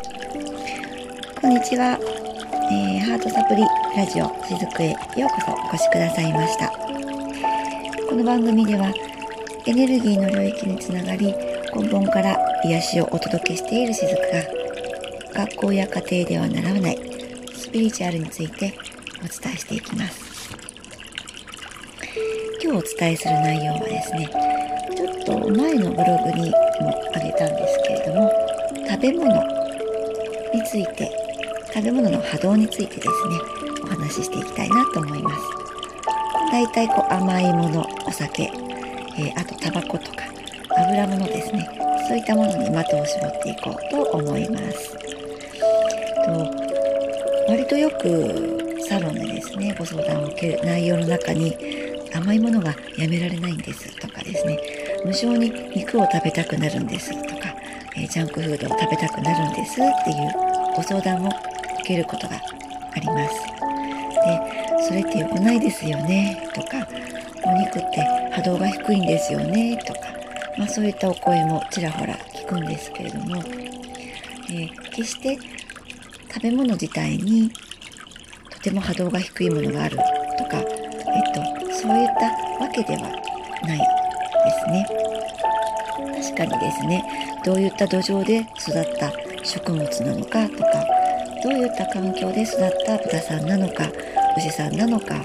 こんにちは、えー、ハートサプリラジオしずくへようこそお越しくださいました。この番組ではエネルギーの領域につながり根本から癒しをお届けしているしずくが学校や家庭では習わないスピリチュアルについてお伝えしていきます。今日お伝えする内容はですねちょっと前のブログにもあげたんですけれども食べ物について食べ物の波動についてですねお話ししていきたいなと思います。だいたいこう甘いものお酒、えー、あとタバコとか油物ですね。そういったものに的を絞っていこうと思います。と割とよくサロンでですねご相談を受ける内容の中に甘いものがやめられないんですとかですね無性に肉を食べたくなるんですとか、えー、ジャンクフードを食べたくなるんですっていうご相談を受けることがあります。で、それって良くないですよねとか、お肉って波動が低いんですよねとか、まあ、そういったお声もちらほら聞くんですけれども、えー、決して食べ物自体にとても波動が低いものがあるとか、えっと、そういったわけではないですね。確かにですね、どういった土壌で育った食物なのかとかどういった環境で育った豚さんなのか牛さんなのか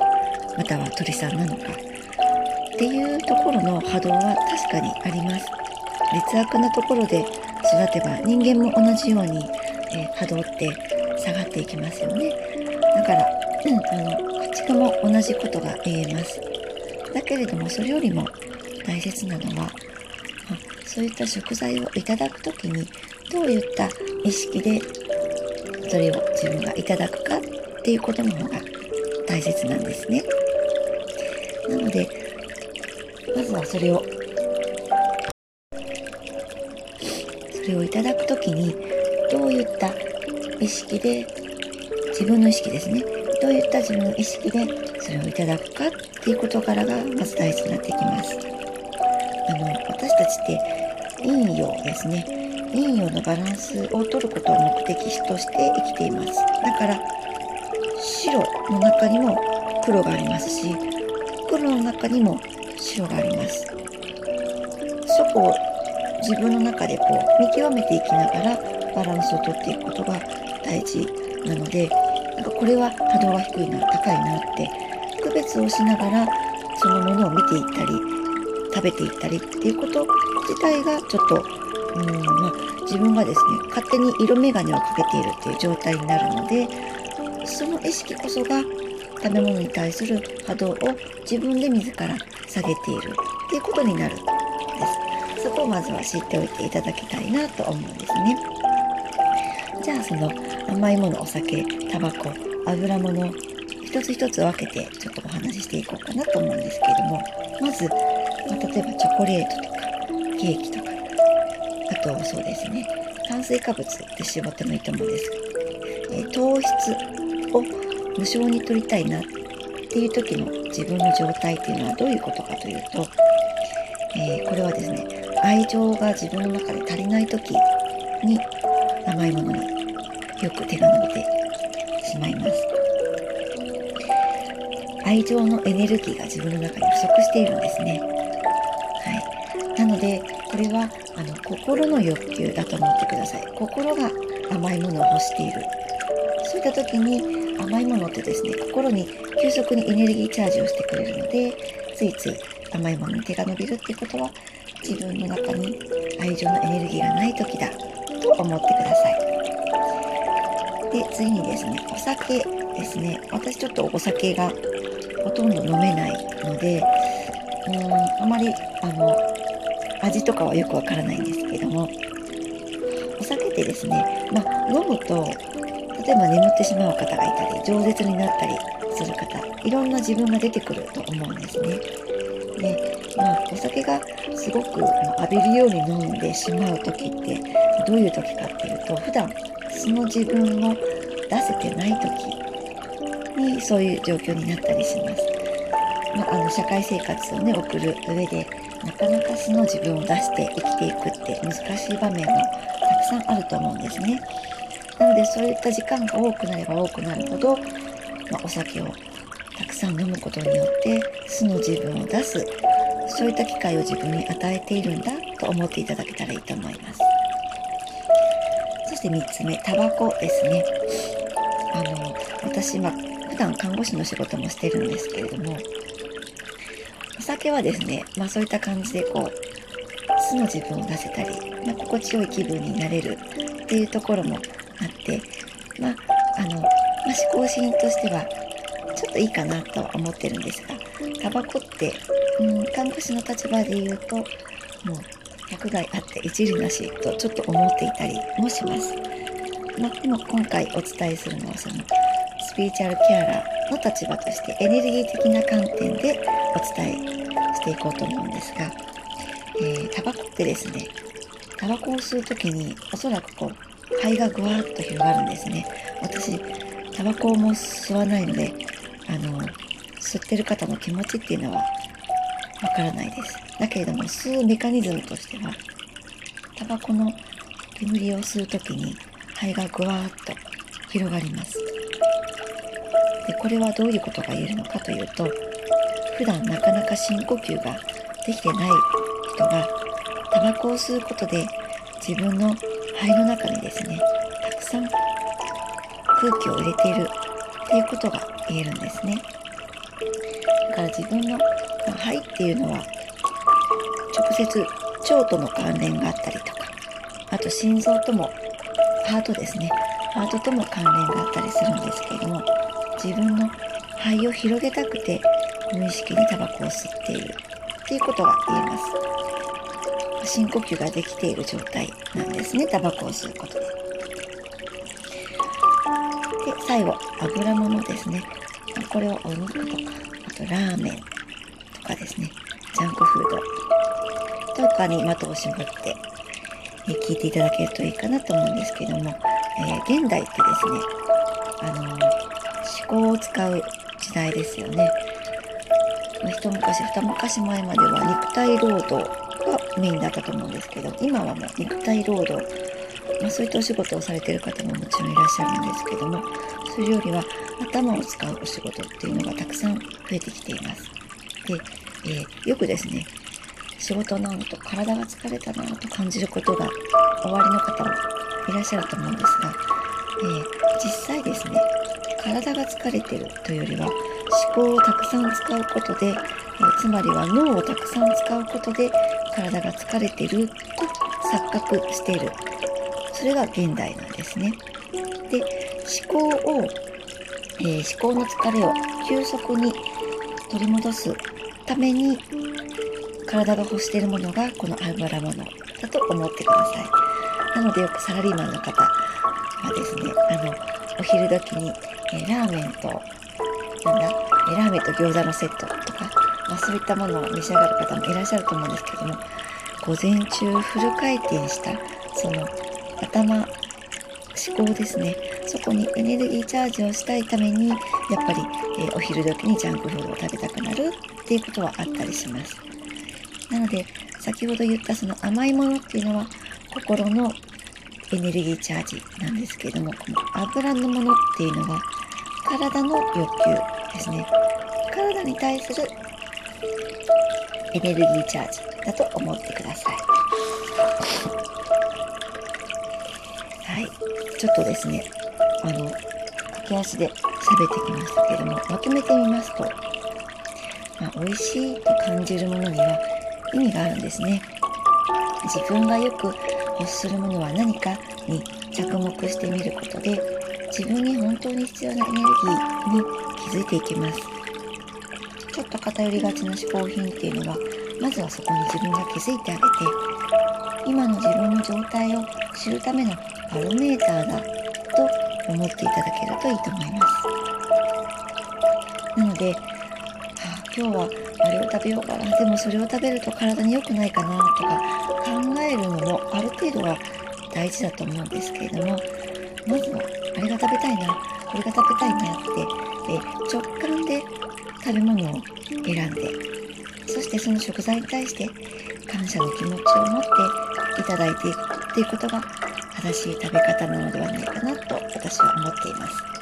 または鳥さんなのかっていうところの波動は確かにあります。劣悪なところで育てば人間も同じように、え波動って下がっていきますよね。だから、うん、あのこっちも同じことが言えます。だけれどもそれよりも大切なのはそういった食材をいただく時にどういった意識でそれを自分がいただくかっていうことの方が大切なんですね。なのでまずはそれをそれをいただく時にどういった意識で自分の意識ですねどういった自分の意識でそれをいただくかっていうことからがまず大事になってきますあの私たちって陰陽ですね。陰陽のバランスを取ることを目的として生きています。だから白の中にも黒がありますし黒の中にも白があります。そこを自分の中でこう見極めていきながらバランスをとっていくことが大事なのでなんかこれは波動が低いな高いなって区別をしながらそのものを見ていったり食べていったりっていうこと自体がちょっとうんまあ、自分がですね勝手に色眼鏡をかけているっていう状態になるのでその意識こそが食べ物に対する波動を自分で自ら下げているっていうことになるんです。そこをまずは知っておいていただきたいなと思うんですね。じゃあその甘いものお酒タバコ油物一つ一つ分けてちょっとお話ししていこうかなと思うんですけれどもまず、まあ、例えばチョコレートとかケーキとかあとそうですね炭水化物って絞ってもいいと思うんです、え、糖質を無償に取りたいなっていう時の自分の状態っていうのはどういうことかというと、えー、これはですね愛情が自分の中で足りない時に甘いものによく手が伸びてしまいます。愛情のエネルギーが自分の中に不足しているんですね。れはあの心の欲求だと思ってください。心が甘いものを欲している。そういった時に甘いものってですね心に急速にエネルギーチャージをしてくれるのでついつい甘いものに手が伸びるっていうことは自分の中に愛情のエネルギーがない時だと思ってください。で次にですねお酒ですね。私ちょっとお酒がほとんど飲めないのでうんあまりあの味とかはよくわからないんですけどもお酒ってですね、まあ、飲むと例えば眠ってしまう方がいたり饒舌になったりする方いろんな自分が出てくると思うんですね。でまあ、お酒がすごく浴びるように飲んでしまう時ってどういう時かっていうと普段その自分を出せてない時にそういう状況になったりします。まあ、あの社会生活をね送る上でなかなか素の自分を出して生きていくって難しい場面もたくさんあると思うんですね。なのでそういった時間が多くなれば多くなるほど、まあ、お酒をたくさん飲むことによって素の自分を出すそういった機会を自分に与えているんだと思っていただけたらいいと思いますそして3つ目タバコですねあの私は普段看護師の仕事もしてるんですけれども酒はですね、まあ、そういった感じでこう素の自分を出せたり、まあ、心地よい気分になれるっていうところもあってまああの、まあ、思考シーンとしてはちょっといいかなとは思ってるんですがタバコって、うん、看護師の立場で言うともう100害あって一理なしとちょっと思っていたりもします。まあ、でも今回お伝えするのはそのスピリチュアルケアラの立場としてエネルギー的な観点でお伝えしていこうと思うんですが、えー、タバコってですねタバコを吸う時におそらくこう肺がぐわーっと広がるんですね。私タバコも吸わないのであの吸ってる方の気持ちっていうのはわからないです。だけれども吸うメカニズムとしてはタバコの煙を吸う時に肺がぐわーっと広がります。でこれはどういうことが言えるのかというと普段なかなか深呼吸ができてない人がタバコを吸うことで自分の肺の中にですねたくさん空気を入れているっていうことが言えるんですね。だから自分の肺っていうのは直接腸との関連があったりとかあと心臓ともハートですね。ハートとも関連があったりするんですけれども自分の肺を広げたくて無意識にタバコを吸っている。っていうことが言えます。深呼吸ができている状態なんですね。タバコを吸うことで。で最後油物ですね。これをお肉とかあとラーメンとかですね。ジャンクフードとかに的を絞って聞いていただけるといいかなと思うんですけども、えー、現代ってですね、あのー、思考を使う時代ですよね。一昔二昔前までは肉体労働がメインだったと思うんですけど今はもう肉体労働、まあ、そういったお仕事をされてる方ももちろんいらっしゃるんですけどもそれよりは頭を使うお仕事っていうのがたくさん増えてきています。で、えー、よくですね仕事なのと体が疲れたなと感じることがおありの方もいらっしゃると思うんですが、えー、実際です体が疲れてるというよりは思考をたくさん使うことで、え、つまりは脳をたくさん使うことで体が疲れてると錯覚しているそれが現代なんですねで思考を、えー、思考の疲れを急速に取り戻すために体が欲しているものがこの油物だと思ってください。なのでよくサラリーマンの方はですね、あの、お昼時に、えラーメンと、なんだ、えラーメンと餃子のセットとか、まあ、そういったものを召し上がる方もいらっしゃると思うんですけども、午前中フル回転した、その頭、思考ですね。そこにエネルギーチャージをしたいために、やっぱり、えー、お昼時にジャンクフードを食べたくなるっていうことはあったりします。なので先ほど言ったその甘いものっていうのは心のエネルギーチャージなんですけれどもこの油のものっていうのは体の欲求ですね。体に対するエネルギーチャージだと思ってください。はい。ちょっとですねあの駆け足で喋ってきましたけれどもまとめてみますと、まあ、美味しいと感じるものには意味があるんですね。自分がよく欲するものは何かに着目してみることで自分に本当に必要なエネルギーに気づいていきます。ちょっと偏りがちな嗜好品っていうのはまずはそこに自分が気づいてあげて今の自分の状態を知るためのバロメーターだと思っていただけるといいと思います。なので、はあ、今日はあれを食べようかなでもそれを食べると体に良くないかなとか考えるのもある程度は大事だと思うんですけれどもまずはあれが食べたいなこれが食べたいなってえ直感で食べ物を選んでそしてその食材に対して感謝の気持ちを持っていただいていくっていうことが正しい食べ方なのではないかなと私は思っています。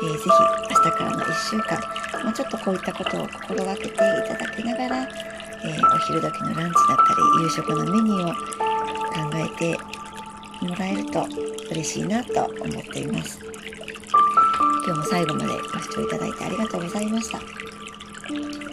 えー、ぜひ明日からの1週間、まあ、ちょっとこういったことを心がけていただきながら、えー、お昼時のランチだったり夕食のメニューを考えてもらえると嬉しいなと思っています。今日も最後までご視聴いただいてありがとうございました。